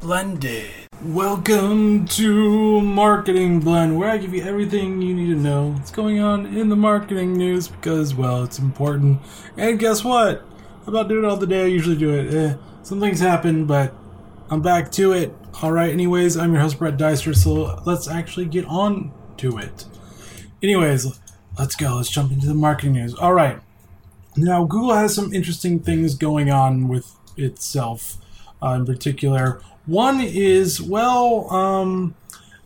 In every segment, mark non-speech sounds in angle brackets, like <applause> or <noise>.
Blended. Welcome to Marketing Blend, where I give you everything you need to know what's going on in the marketing news because, well, it's important. And guess what? About doing it all the day. I usually do it. Eh, some things happen, but I'm back to it. All right. Anyways, I'm your host Brett Deister, so let's actually get on to it. Anyways, let's go. Let's jump into the marketing news. All right. Now, Google has some interesting things going on with itself uh, in particular. One is, well, um,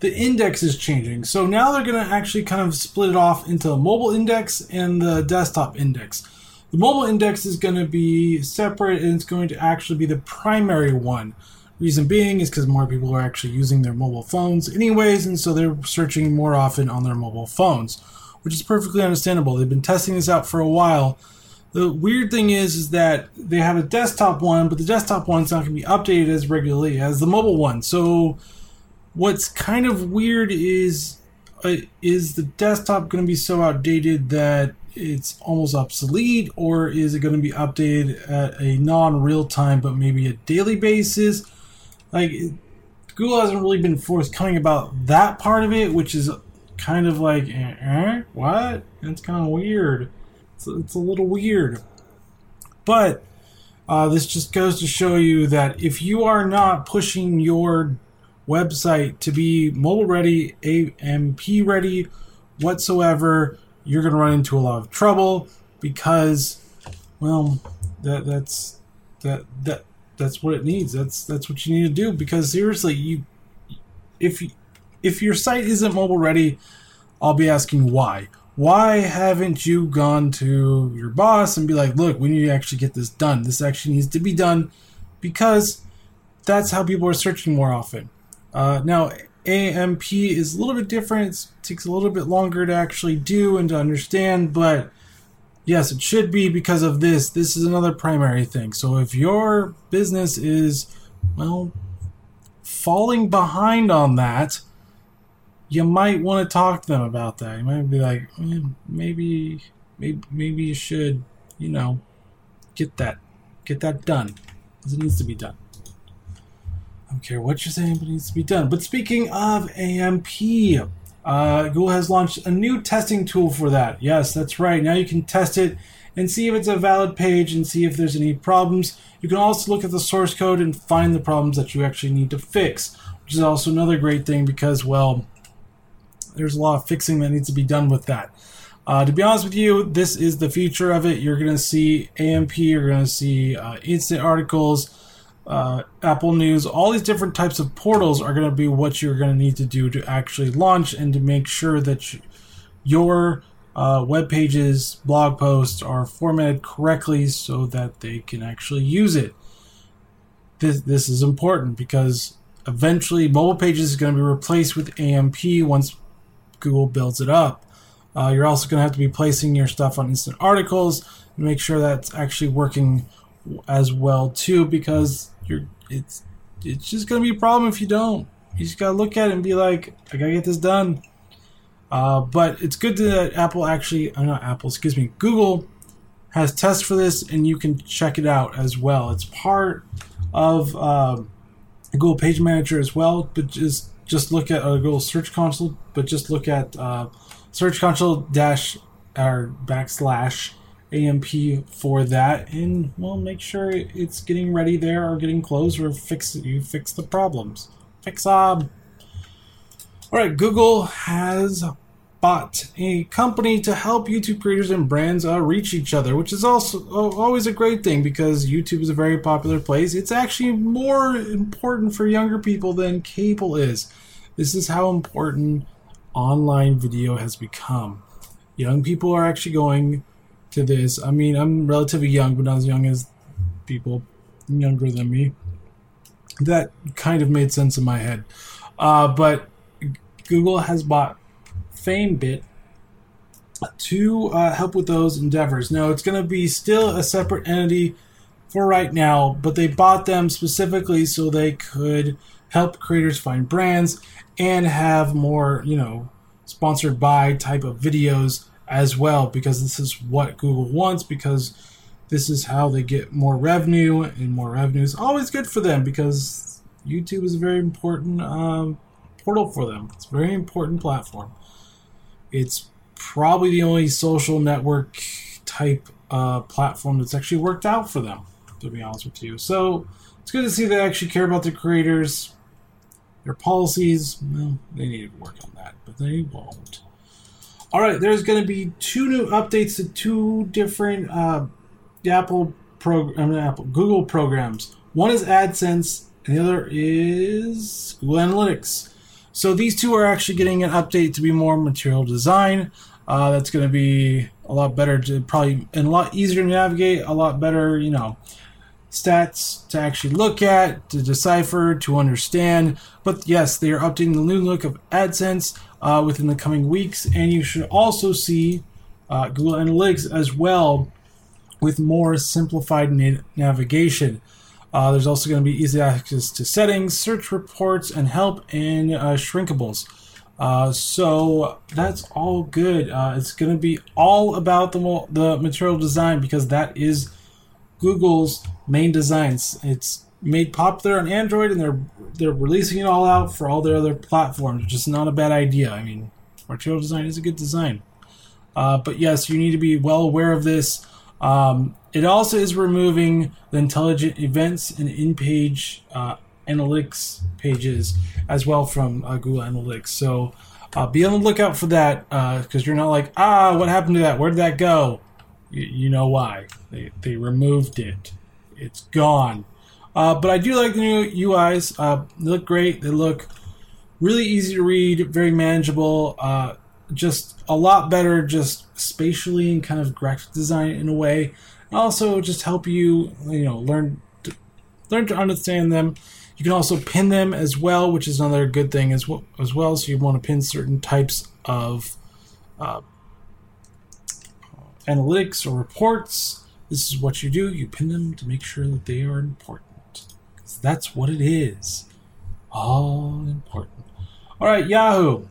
the index is changing. So now they're going to actually kind of split it off into a mobile index and the desktop index. The mobile index is going to be separate and it's going to actually be the primary one. Reason being is because more people are actually using their mobile phones, anyways, and so they're searching more often on their mobile phones, which is perfectly understandable. They've been testing this out for a while the weird thing is, is that they have a desktop one, but the desktop one's not going to be updated as regularly as the mobile one. So, what's kind of weird is, uh, is the desktop going to be so outdated that it's almost obsolete, or is it going to be updated at a non-real time, but maybe a daily basis? Like, Google hasn't really been forthcoming about that part of it, which is kind of like, eh, eh what? That's kind of weird. It's, it's a little weird. But uh, this just goes to show you that if you are not pushing your website to be mobile ready, AMP ready, whatsoever, you're going to run into a lot of trouble because, well, that that's that that that's what it needs. That's that's what you need to do because seriously, you if if your site isn't mobile ready, I'll be asking why why haven't you gone to your boss and be like, look, we need to actually get this done. This actually needs to be done because that's how people are searching more often. Uh, now, AMP is a little bit different. It takes a little bit longer to actually do and to understand, but yes, it should be because of this. This is another primary thing. So if your business is, well, falling behind on that, you might want to talk to them about that. You might be like, maybe, maybe, maybe you should, you know, get that, get that done, because it needs to be done. I don't care what you're saying, but it needs to be done. But speaking of AMP, uh, Google has launched a new testing tool for that. Yes, that's right. Now you can test it and see if it's a valid page and see if there's any problems. You can also look at the source code and find the problems that you actually need to fix, which is also another great thing because, well, there's a lot of fixing that needs to be done with that. Uh, to be honest with you, this is the future of it. You're going to see AMP, you're going to see uh, instant articles, uh, Apple News, all these different types of portals are going to be what you're going to need to do to actually launch and to make sure that you, your uh, web pages, blog posts are formatted correctly so that they can actually use it. This, this is important because eventually mobile pages is going to be replaced with AMP once Google builds it up. Uh, you're also going to have to be placing your stuff on instant articles and make sure that's actually working as well too, because you're it's it's just going to be a problem if you don't. You just got to look at it and be like, I got to get this done. Uh, but it's good that Apple actually, uh, not Apple, excuse me, Google has tests for this, and you can check it out as well. It's part of uh, Google Page Manager as well, but just just look at uh, Google Search Console, but just look at uh, Search Console dash or backslash AMP for that, and well, make sure it's getting ready there or getting closed, or fix it. you fix the problems. Fix up. All right, Google has bought a company to help YouTube creators and brands uh, reach each other, which is also uh, always a great thing because YouTube is a very popular place. It's actually more important for younger people than cable is. This is how important online video has become. Young people are actually going to this. I mean, I'm relatively young, but not as young as people younger than me. That kind of made sense in my head. Uh, but Google has bought FameBit to uh, help with those endeavors. Now, it's going to be still a separate entity for right now, but they bought them specifically so they could help creators find brands and have more, you know, sponsored by type of videos as well because this is what Google wants because this is how they get more revenue, and more revenue is always good for them because YouTube is a very important um, portal for them. It's a very important platform. It's probably the only social network type uh, platform that's actually worked out for them, to be honest with you. So it's good to see they actually care about the creators. Their policies, well, they need to work on that, but they won't. All right, there's going to be two new updates to two different uh, Apple program, Apple Google programs. One is AdSense, and the other is Google Analytics. So these two are actually getting an update to be more material design. Uh, that's going to be a lot better to probably and a lot easier to navigate, a lot better, you know, stats to actually look at, to decipher, to understand. But yes, they are updating the new look of AdSense uh, within the coming weeks, and you should also see uh, Google Analytics as well with more simplified na- navigation. Uh, there's also going to be easy access to settings, search reports, and help and uh, shrinkables. Uh, so that's all good. Uh, it's going to be all about the the material design because that is Google's main designs. It's made popular on Android, and they're they're releasing it all out for all their other platforms, which is not a bad idea. I mean, material design is a good design. Uh, but yes, you need to be well aware of this. Um, it also is removing the intelligent events and in-page uh, analytics pages as well from uh, Google Analytics. So uh, be on the lookout for that because uh, you're not like, ah, what happened to that? Where did that go? You, you know why? They, they removed it. It's gone. Uh, but I do like the new UIs. Uh, they look great. They look really easy to read, very manageable. Just a lot better, just spatially and kind of graphic design in a way. Also, just help you, you know, learn to, learn to understand them you can also pin them as well, which is another good thing as well. As well, so you want to pin certain types of uh, analytics or reports. This is what you do. You pin them to make sure that they are important. Because that's what it is. All important. All right, Yahoo.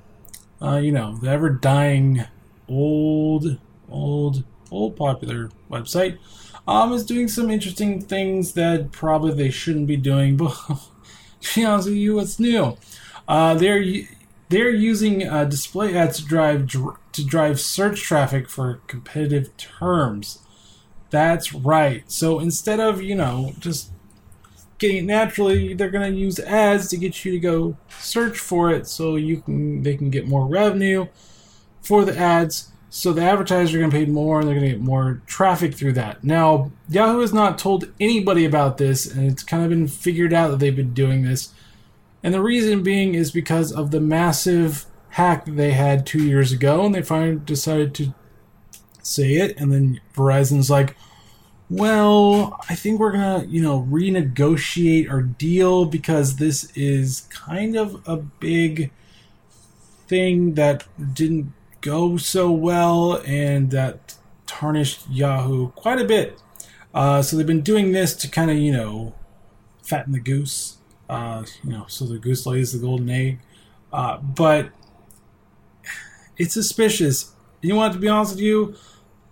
Uh, you know the ever dying, old, old, old popular website. Um, is doing some interesting things that probably they shouldn't be doing, but <laughs> to be honest with you, what's new? Uh, they're they're using uh, display ads to drive dr- to drive search traffic for competitive terms. That's right. So instead of you know just getting it naturally, they're gonna use ads to get you to go search for it, so you can they can get more revenue for the ads. So the advertisers are going to pay more and they're going to get more traffic through that. Now, Yahoo has not told anybody about this, and it's kind of been figured out that they've been doing this. And the reason being is because of the massive hack that they had two years ago, and they finally decided to say it. And then Verizon's like, well, I think we're going to, you know, renegotiate our deal because this is kind of a big thing that didn't go so well and that tarnished Yahoo quite a bit. Uh, so they've been doing this to kind of, you know, fatten the goose, uh, you know, so the goose lays the golden egg. Uh, but it's suspicious. You want to be honest with you?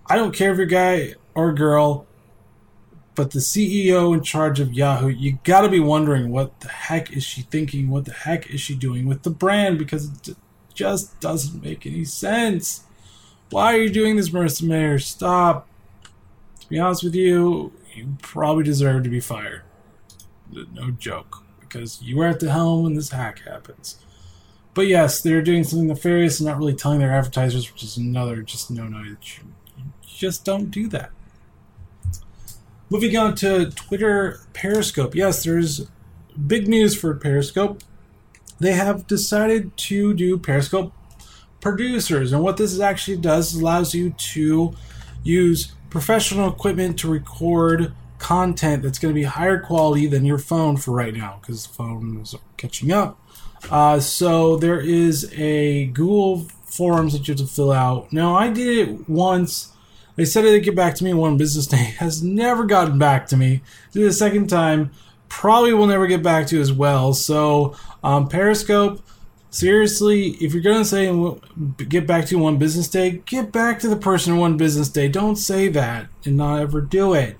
I don't care if you're a guy or a girl, but the CEO in charge of Yahoo, you got to be wondering what the heck is she thinking? What the heck is she doing with the brand? Because just doesn't make any sense. Why are you doing this, Marissa Mayer? Stop. To be honest with you, you probably deserve to be fired. No joke. Because you were at the helm when this hack happens. But yes, they're doing something nefarious and not really telling their advertisers, which is another just no no. You just don't do that. Moving on to Twitter Periscope. Yes, there's big news for Periscope they have decided to do Periscope producers. And what this actually does is allows you to use professional equipment to record content that's going to be higher quality than your phone for right now because phones are catching up. Uh, so there is a Google Forms that you have to fill out. Now I did it once. They said they'd get back to me one business day. <laughs> Has never gotten back to me. Did it a second time probably will never get back to as well. So, um, Periscope, seriously, if you're gonna say get back to one business day, get back to the person one business day. Don't say that and not ever do it.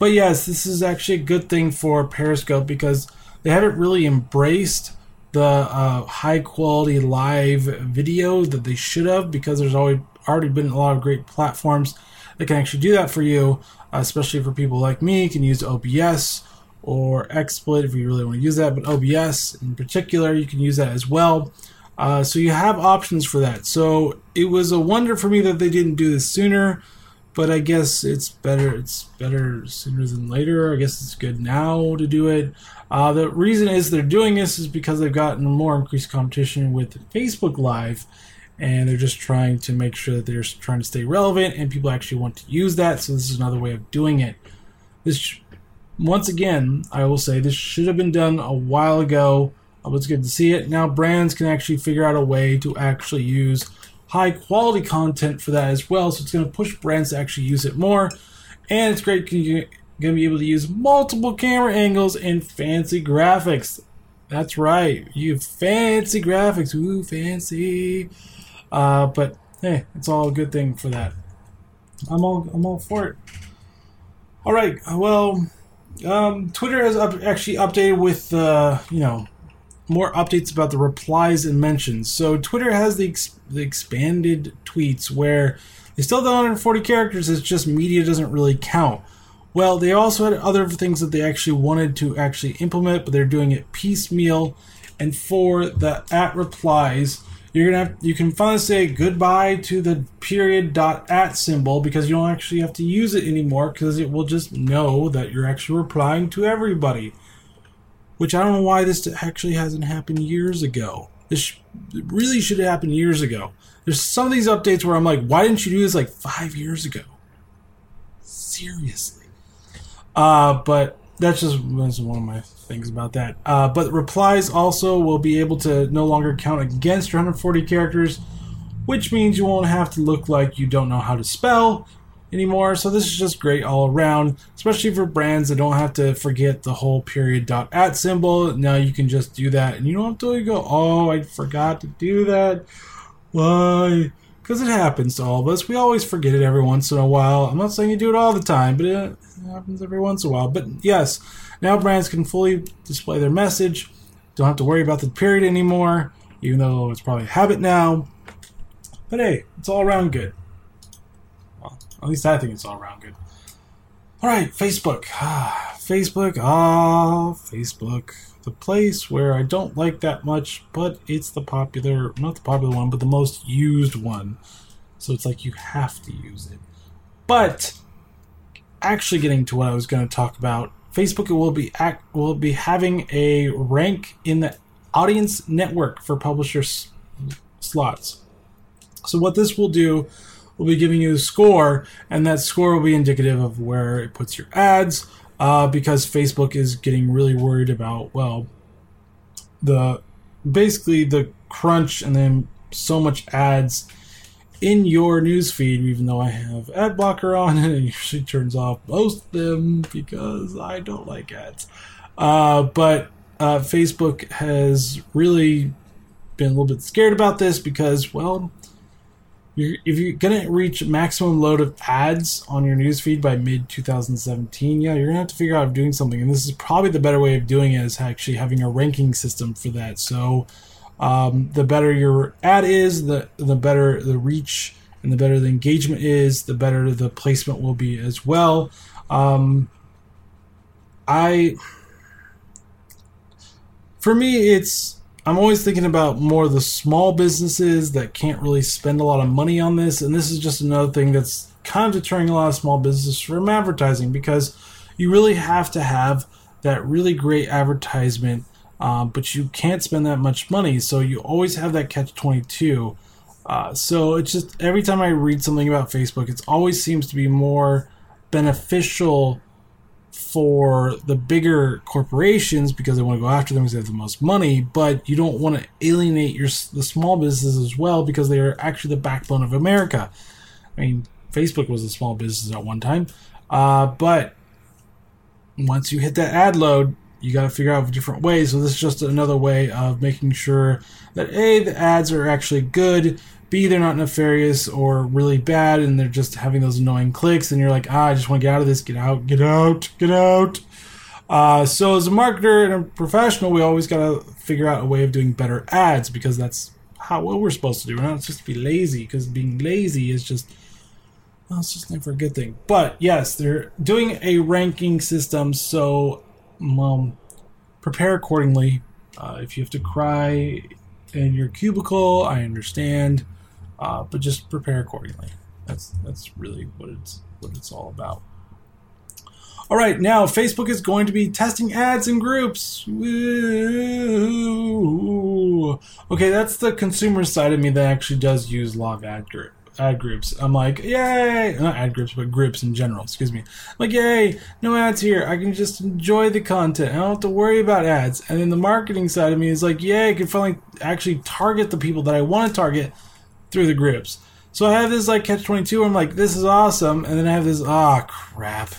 But yes, this is actually a good thing for Periscope because they haven't really embraced the uh, high quality live video that they should have because there's always already been a lot of great platforms that can actually do that for you, especially for people like me. You can use OBS or XSplit if you really want to use that, but OBS in particular, you can use that as well. Uh, so you have options for that. So it was a wonder for me that they didn't do this sooner, but I guess it's better. It's better sooner than later. I guess it's good now to do it. Uh, the reason is they're doing this is because they've gotten more increased competition with Facebook Live, and they're just trying to make sure that they're trying to stay relevant and people actually want to use that. So this is another way of doing it. This, once again, I will say this should have been done a while ago. But it's good to see it. Now brands can actually figure out a way to actually use high quality content for that as well. So it's going to push brands to actually use it more. And it's great you're going to be able to use multiple camera angles and fancy graphics. That's right. You fancy graphics. Ooh, fancy. Uh, but hey, it's all a good thing for that. I'm all I'm all for it. All right. Well, um, Twitter has up, actually updated with uh, you know more updates about the replies and mentions. So Twitter has the, ex- the expanded tweets where they still have 140 characters. It's just media doesn't really count. Well, they also had other things that they actually wanted to actually implement, but they're doing it piecemeal. And for the at replies, you're gonna have you can finally say goodbye to the period dot at symbol because you don't actually have to use it anymore because it will just know that you're actually replying to everybody which I don't know why this actually hasn't happened years ago. This really should have happened years ago. There's some of these updates where I'm like, why didn't you do this like five years ago? Seriously. Uh, but that's just that's one of my things about that. Uh, but replies also will be able to no longer count against your 140 characters, which means you won't have to look like you don't know how to spell anymore. So this is just great all around, especially for brands that don't have to forget the whole period dot at symbol. Now you can just do that, and you don't have to go, oh, I forgot to do that. Why? Because it happens to all of us. We always forget it every once in a while. I'm not saying you do it all the time, but it happens every once in a while. But yes, now brands can fully display their message. Don't have to worry about the period anymore, even though it's probably a habit now. But hey, it's all around good. Well, at least I think it's all around good. All right, Facebook. Ah, <sighs> Facebook. Ah, Facebook. The place where I don't like that much, but it's the popular, not the popular one, but the most used one. So it's like you have to use it. But actually, getting to what I was going to talk about, Facebook will be act, will be having a rank in the audience network for publishers slots. So what this will do will be giving you a score, and that score will be indicative of where it puts your ads. Uh, because Facebook is getting really worried about well, the basically the crunch and then so much ads in your newsfeed, even though I have ad blocker on <laughs> and it usually turns off most of them because I don't like ads. Uh, but uh, Facebook has really been a little bit scared about this because, well, you're, if you're gonna reach maximum load of ads on your newsfeed by mid 2017, yeah, you're gonna have to figure out doing something. And this is probably the better way of doing it is actually having a ranking system for that. So um, the better your ad is, the the better the reach and the better the engagement is, the better the placement will be as well. Um, I, for me, it's I'm always thinking about more the small businesses that can't really spend a lot of money on this, and this is just another thing that's kind of deterring a lot of small businesses from advertising because you really have to have that really great advertisement, um, but you can't spend that much money, so you always have that catch 22. Uh, so it's just every time I read something about Facebook, it always seems to be more beneficial for the bigger corporations because they want to go after them because they have the most money, but you don't want to alienate your the small businesses as well because they are actually the backbone of America. I mean, Facebook was a small business at one time, uh, but once you hit that ad load, you got to figure out different ways. So this is just another way of making sure that a the ads are actually good. B, they're not nefarious or really bad, and they're just having those annoying clicks, and you're like, ah, I just want to get out of this, get out, get out, get out. Uh, so as a marketer and a professional, we always got to figure out a way of doing better ads because that's how what we're supposed to do. We're not supposed to be lazy because being lazy is just well, it's just never a good thing. But yes, they're doing a ranking system, so um, prepare accordingly. Uh, if you have to cry in your cubicle, I understand, uh, but just prepare accordingly. That's that's really what it's what it's all about. All right, now Facebook is going to be testing ads in groups. Woo. Okay, that's the consumer side of me that actually does use log ad group ad groups. I'm like, yay! Not ad groups, but groups in general. Excuse me. I'm like, yay! No ads here. I can just enjoy the content. I don't have to worry about ads. And then the marketing side of me is like, yay! I can finally actually target the people that I want to target through the groups. So I have this like catch twenty two. I'm like, this is awesome, and then I have this, ah, oh, crap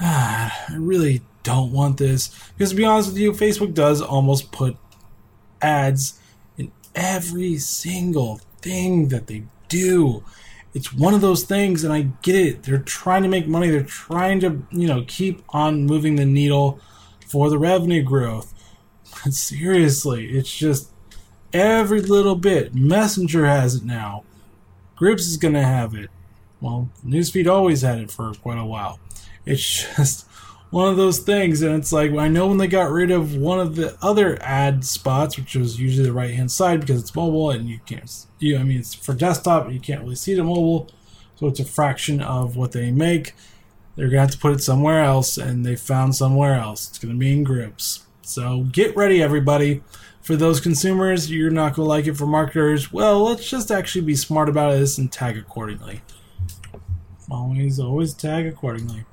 ah, <sighs> I really don't want this. Because to be honest with you, Facebook does almost put ads in every single thing that they do. It's one of those things, and I get it. They're trying to make money. They're trying to, you know, keep on moving the needle for the revenue growth. But seriously, it's just every little bit. Messenger has it now. Groups is going to have it. Well, Newsfeed always had it for quite a while. It's <laughs> just one of those things, and it's like I know when they got rid of one of the other ad spots, which was usually the right hand side because it's mobile and you can't. You, I mean, it's for desktop, you can't really see the mobile, so it's a fraction of what they make. They're gonna have to put it somewhere else, and they found somewhere else. It's gonna be in groups. So get ready, everybody. For those consumers, you're not gonna like it. For marketers, well, let's just actually be smart about this and tag accordingly. Always, always tag accordingly.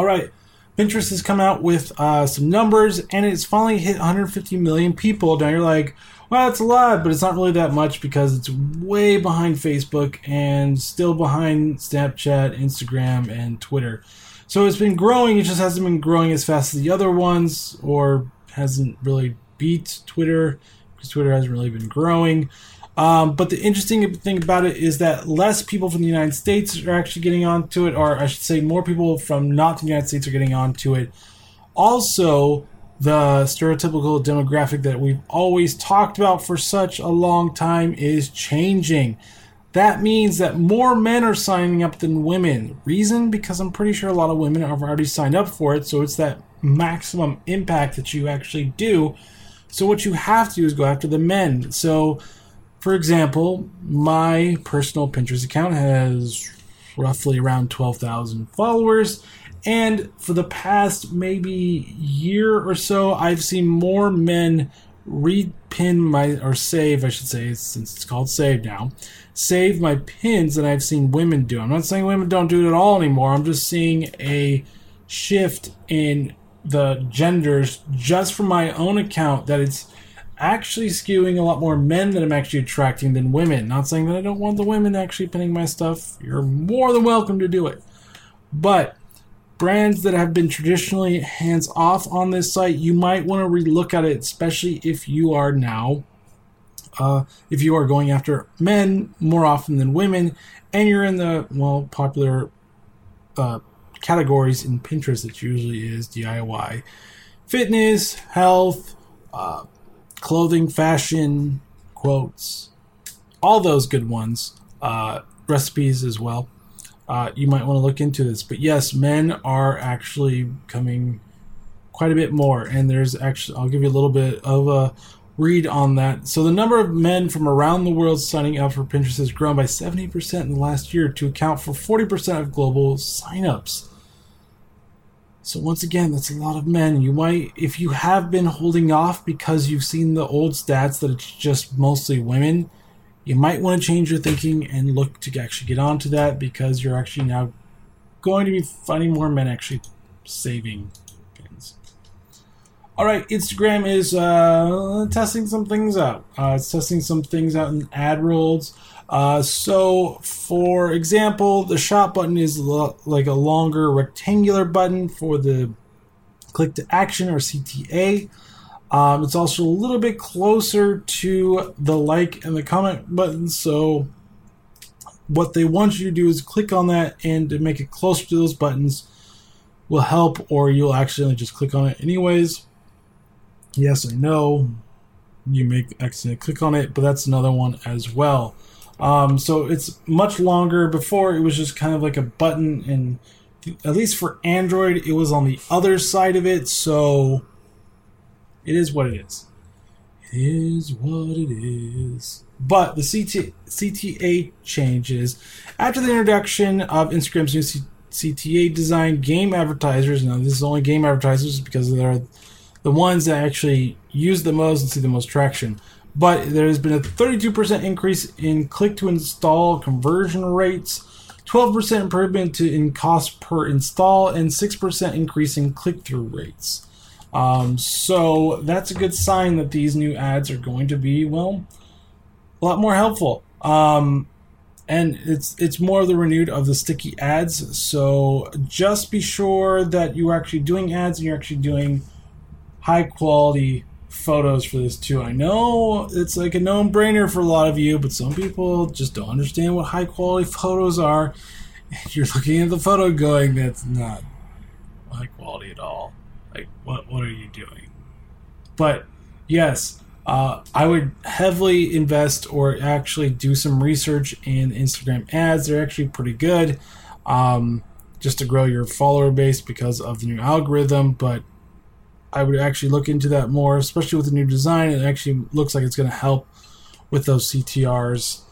All right, Pinterest has come out with uh, some numbers, and it's finally hit 150 million people. Now you're like, well, it's a lot, but it's not really that much because it's way behind Facebook and still behind Snapchat, Instagram, and Twitter. So it's been growing. It just hasn't been growing as fast as the other ones, or hasn't really beat Twitter because Twitter hasn't really been growing. Um, but the interesting thing about it is that less people from the United States are actually getting onto it, or I should say, more people from not the United States are getting onto it. Also, the stereotypical demographic that we've always talked about for such a long time is changing. That means that more men are signing up than women. Reason? Because I'm pretty sure a lot of women have already signed up for it, so it's that maximum impact that you actually do. So, what you have to do is go after the men. So, for example, my personal Pinterest account has roughly around 12,000 followers. And for the past maybe year or so, I've seen more men repin my, or save, I should say, since it's called save now, save my pins than I've seen women do. I'm not saying women don't do it at all anymore. I'm just seeing a shift in the genders just from my own account that it's actually skewing a lot more men that I'm actually attracting than women. Not saying that I don't want the women actually pinning my stuff. You're more than welcome to do it. But brands that have been traditionally hands off on this site, you might want to relook at it, especially if you are now, uh, if you are going after men more often than women, and you're in the well popular uh, categories in Pinterest. It usually is DIY, fitness, health. Uh, clothing, fashion, quotes, all those good ones, uh, recipes as well. Uh, you might want to look into this. But yes, men are actually coming quite a bit more, and there's actually I'll give you a little bit of a read on that. So the number of men from around the world signing up for Pinterest has grown by 70% in the last year to account for 40% of global signups. So once again, that's a lot of men. You might, if you have been holding off because you've seen the old stats that it's just mostly women, you might want to change your thinking and look to actually get onto that because you're actually now going to be finding more men actually saving pins. All right, Instagram is uh, testing some things out. Uh, it's testing some things out in ad rolls. Uh, so, for example, the shop button is lo- like a longer rectangular button for the click to action or CTA. Um, it's also a little bit closer to the like and the comment button. So, what they want you to do is click on that and to make it closer to those buttons will help, or you'll accidentally just click on it anyways. Yes, I know you make accidentally click on it, but that's another one as well. Um, so it's much longer. Before it was just kind of like a button, and at least for Android, it was on the other side of it. So it is what it is. It is what it is. But the CT, CTA changes after the introduction of Instagram's new CTA design. Game advertisers, now this is only game advertisers because they're the ones that actually use the most and see the most traction but there has been a 32% increase in click to install conversion rates, 12% improvement to, in cost per install, and 6% increase in click through rates. Um, so that's a good sign that these new ads are going to be, well, a lot more helpful. Um, and it's it's more of the renewed of the sticky ads. So just be sure that you're actually doing ads and you're actually doing high quality photos for this too. I know it's like a known brainer for a lot of you, but some people just don't understand what high quality photos are. And you're looking at the photo going, that's not high quality at all. Like, what, what are you doing? But yes, uh, I would heavily invest or actually do some research in Instagram ads. They're actually pretty good um, just to grow your follower base because of the new algorithm. But I would actually look into that more, especially with the new design. It actually looks like it's going to help with those CTRs.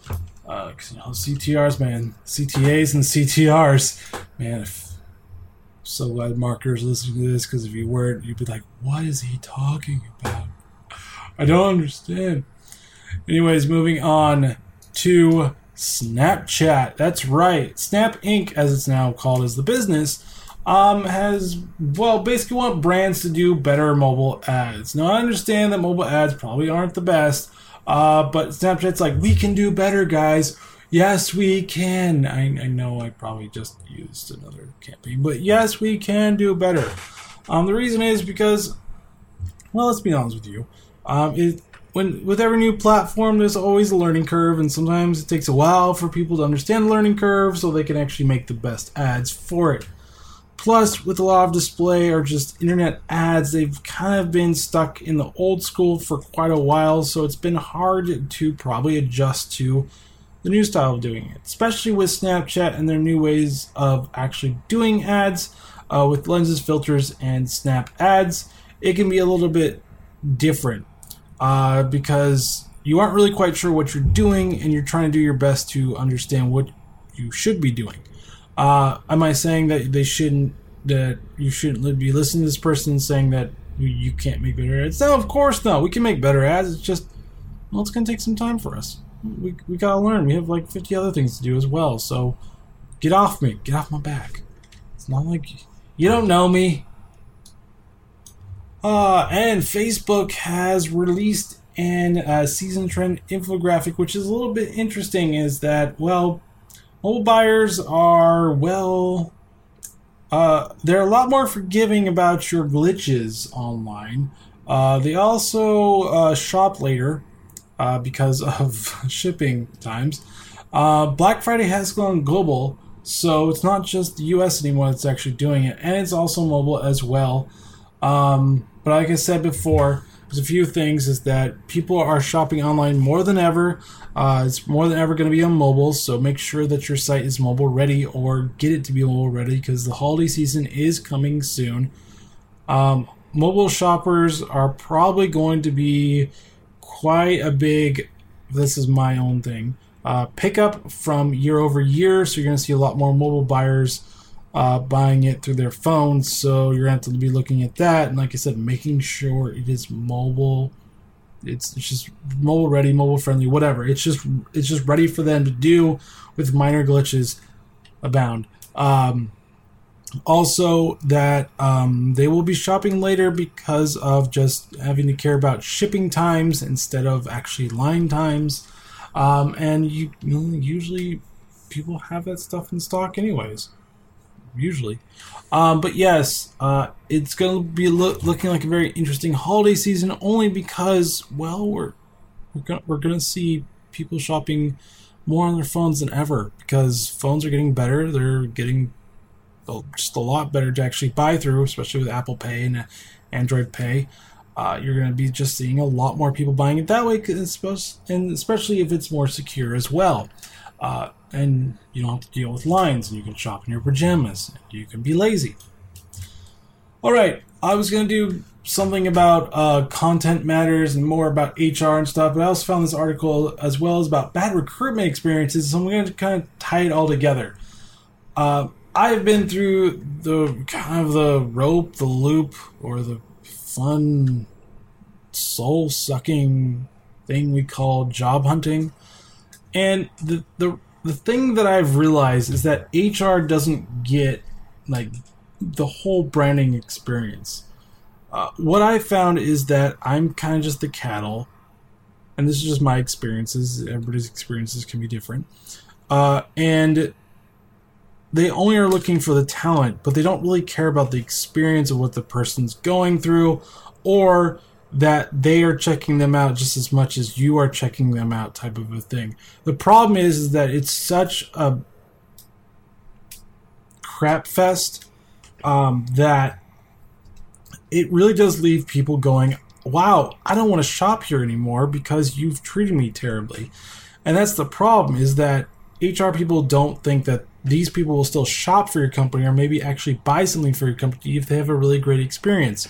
Uh, you know, CTRs, man, CTAs and CTRs, man. If, so glad marketers listening to this because if you weren't, you'd be like, what is he talking about? I don't understand. Anyways, moving on to Snapchat. That's right. Snap Inc., as it's now called, is the business um, has well basically want brands to do better mobile ads. Now I understand that mobile ads probably aren't the best, uh, but Snapchat's like we can do better, guys. Yes, we can. I, I know I probably just used another campaign, but yes, we can do better. Um, the reason is because, well, let's be honest with you. Um, it, when with every new platform, there's always a learning curve, and sometimes it takes a while for people to understand the learning curve so they can actually make the best ads for it. Plus, with a lot of display or just internet ads, they've kind of been stuck in the old school for quite a while, so it's been hard to probably adjust to the new style of doing it, especially with Snapchat and their new ways of actually doing ads uh, with lenses, filters, and snap ads. It can be a little bit different uh, because you aren't really quite sure what you're doing and you're trying to do your best to understand what you should be doing. Uh, am I saying that they shouldn't that you shouldn't be listening to this person saying that you can't make better ads? No, of course not. We can make better ads. It's just well, it's gonna take some time for us. We we gotta learn. We have like fifty other things to do as well. So get off me. Get off my back. It's not like you don't know me. Uh, and Facebook has released an uh, season trend infographic, which is a little bit interesting. Is that well, mobile buyers are well uh, they're a lot more forgiving about your glitches online. Uh, they also uh, shop later uh, because of <laughs> shipping times. Uh, Black Friday has gone global, so it's not just the US anymore that's actually doing it, and it's also mobile as well. Um, but like I said before, a few things is that people are shopping online more than ever. Uh, it's more than ever going to be on mobile, so make sure that your site is mobile ready or get it to be mobile ready because the holiday season is coming soon. Um, mobile shoppers are probably going to be quite a big, this is my own thing, uh, pickup from year over year. So you're going to see a lot more mobile buyers uh, buying it through their phones. So you're going to have to be looking at that. And like I said, making sure it is mobile. It's, it's just mobile ready, mobile friendly, whatever. It's just it's just ready for them to do with minor glitches abound. Um, also, that um, they will be shopping later because of just having to care about shipping times instead of actually line times. Um, and you, you know, usually people have that stuff in stock anyways usually. Um, but yes, uh, it's going to be lo- looking like a very interesting holiday season only because, well, we're we're going we're going to see people shopping more on their phones than ever because phones are getting better. They're getting just a lot better to actually buy through, especially with Apple Pay and Android Pay. Uh, you're going to be just seeing a lot more people buying it that way, and especially if it's more secure as well. Uh, and you don't have to deal with lines, and you can shop in your pajamas. And you can be lazy. All right, I was going to do something about uh, content matters and more about HR and stuff, but I also found this article as well as about bad recruitment experiences, so I'm going to kind of tie it all together. Uh, I've been through the kind of the rope, the loop, or the fun, soul sucking thing we call job hunting. And the, the the thing that I've realized is that HR doesn't get like the whole branding experience. Uh, what I found is that I'm kind of just the cattle, and this is just my experiences. Everybody's experiences can be different, uh, and they only are looking for the talent, but they don't really care about the experience of what the person's going through or that they are checking them out just as much as you are checking them out type of a thing. The problem is, is that it's such a crap fest um, that it really does leave people going, wow, I don't want to shop here anymore because you've treated me terribly. And that's the problem is that HR people don't think that these people will still shop for your company or maybe actually buy something for your company if they have a really great experience.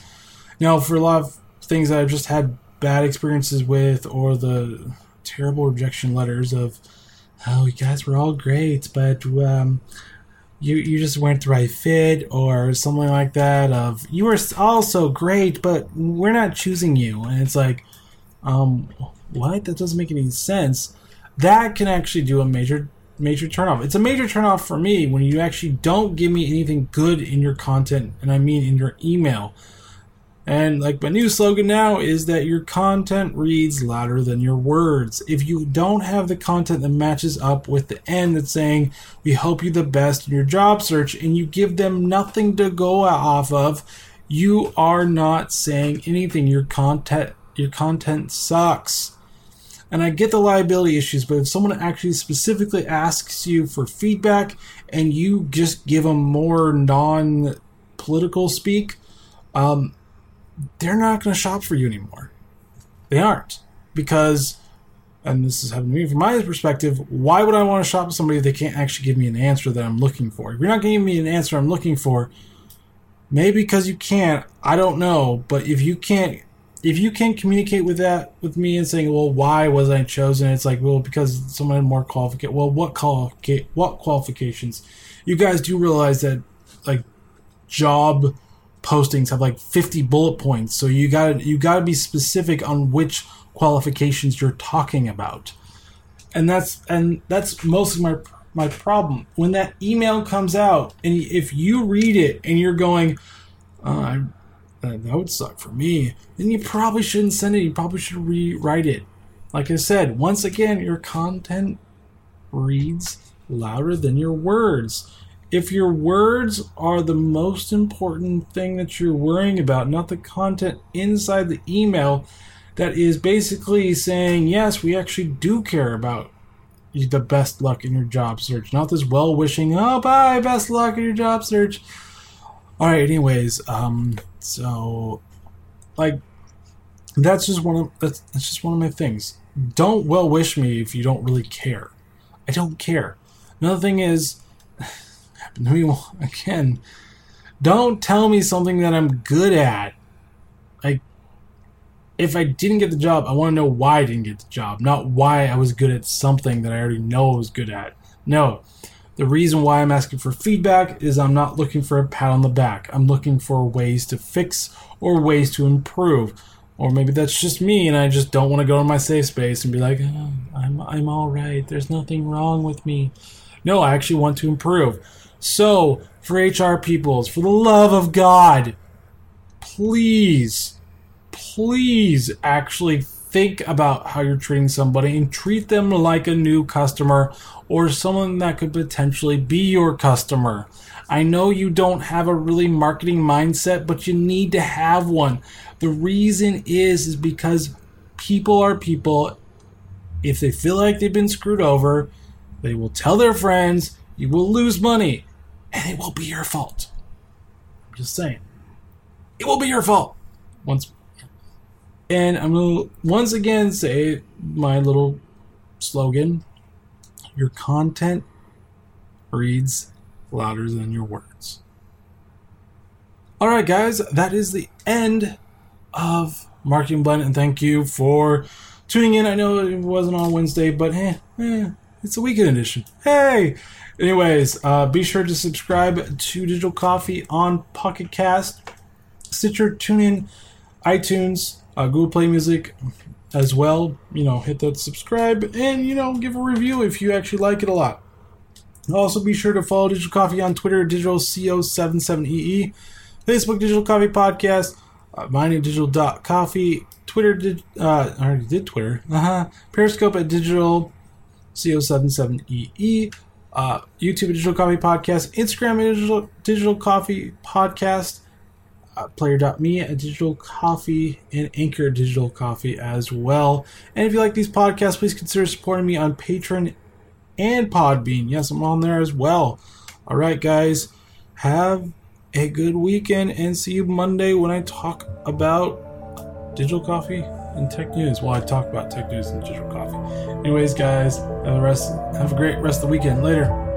Now, for a lot of things that I've just had bad experiences with, or the terrible rejection letters of, oh, you guys were all great, but um, you you just weren't the right fit, or something like that. Of you were all so great, but we're not choosing you, and it's like, um, what? That doesn't make any sense. That can actually do a major major turnoff. It's a major turnoff for me when you actually don't give me anything good in your content, and I mean in your email. And like my new slogan now is that your content reads louder than your words. If you don't have the content that matches up with the end that's saying, we hope you the best in your job search, and you give them nothing to go off of, you are not saying anything. Your content your content sucks. And I get the liability issues, but if someone actually specifically asks you for feedback and you just give them more non political speak, um, they're not going to shop for you anymore. They aren't. Because, and this is happening to me from my perspective, why would I want to shop with somebody if they can't actually give me an answer that I'm looking for? If you're not giving me an answer I'm looking for, maybe because you can't, I don't know, but if you can't if you can't communicate with that with me and saying, "Well, why was I chosen?" It's like, well, because someone had more qualification. Well, what qualifica- what qualifications? You guys do realize that like job postings have like 50 bullet points, so you got you got to be specific on which qualifications you're talking about. And that's and that's mostly my my problem. When that email comes out and if you read it and you're going, uh, that, that would suck for me, then you probably shouldn't send it. You probably should rewrite it. Like I said, once again, your content reads louder than your words. If your words are the most important thing that you're worrying about, not the content inside the email that is basically saying, yes, we actually do care about the best luck in your job search, not this well wishing, oh, bye, best luck in your job search. All right, anyways, um, so, like, that's just one of that's, that's just one of my things. Don't well wish me if you don't really care. I don't care. Another thing is, happened to me again. Don't tell me something that I'm good at. Like, if I didn't get the job, I want to know why I didn't get the job, not why I was good at something that I already know I was good at. No, the reason why I'm asking for feedback is I'm not looking for a pat on the back. I'm looking for ways to fix or ways to improve. Or maybe that's just me and I just don't want to go to my safe space and be like, oh, I'm, I'm all right. There's nothing wrong with me. No, I actually want to improve. So, for HR peoples, for the love of God, please, please actually think about how you're treating somebody and treat them like a new customer or someone that could potentially be your customer. I know you don't have a really marketing mindset, but you need to have one. The reason is is because people are people. If they feel like they've been screwed over, they will tell their friends, you will lose money, and it will be your fault. I'm just saying. It will be your fault. Once and I'm to once again say my little slogan your content reads louder than your words. All right, guys, that is the end of Marketing Blend, and thank you for tuning in. I know it wasn't on Wednesday, but eh, eh it's a weekend edition. Hey! Anyways, uh, be sure to subscribe to Digital Coffee on Pocket Cast, Stitcher, TuneIn, iTunes, uh, Google Play Music as well. You know, hit that subscribe and, you know, give a review if you actually like it a lot. Also, be sure to follow Digital Coffee on Twitter, DigitalCO77EE, Facebook, Digital Coffee Podcast, uh, Coffee, Twitter, uh, I already did Twitter, uh-huh. Periscope at Digital CO77EE, uh, YouTube Digital Coffee Podcast, Instagram Digital, Digital Coffee Podcast, uh, Player.me at Digital Coffee, and Anchor Digital Coffee as well. And if you like these podcasts, please consider supporting me on Patreon and Podbean. Yes, I'm on there as well. All right, guys, have a good weekend and see you Monday when I talk about digital coffee and tech news. Well, I talk about tech news and digital coffee. Anyways, guys, have a rest. Have a great rest of the weekend. Later.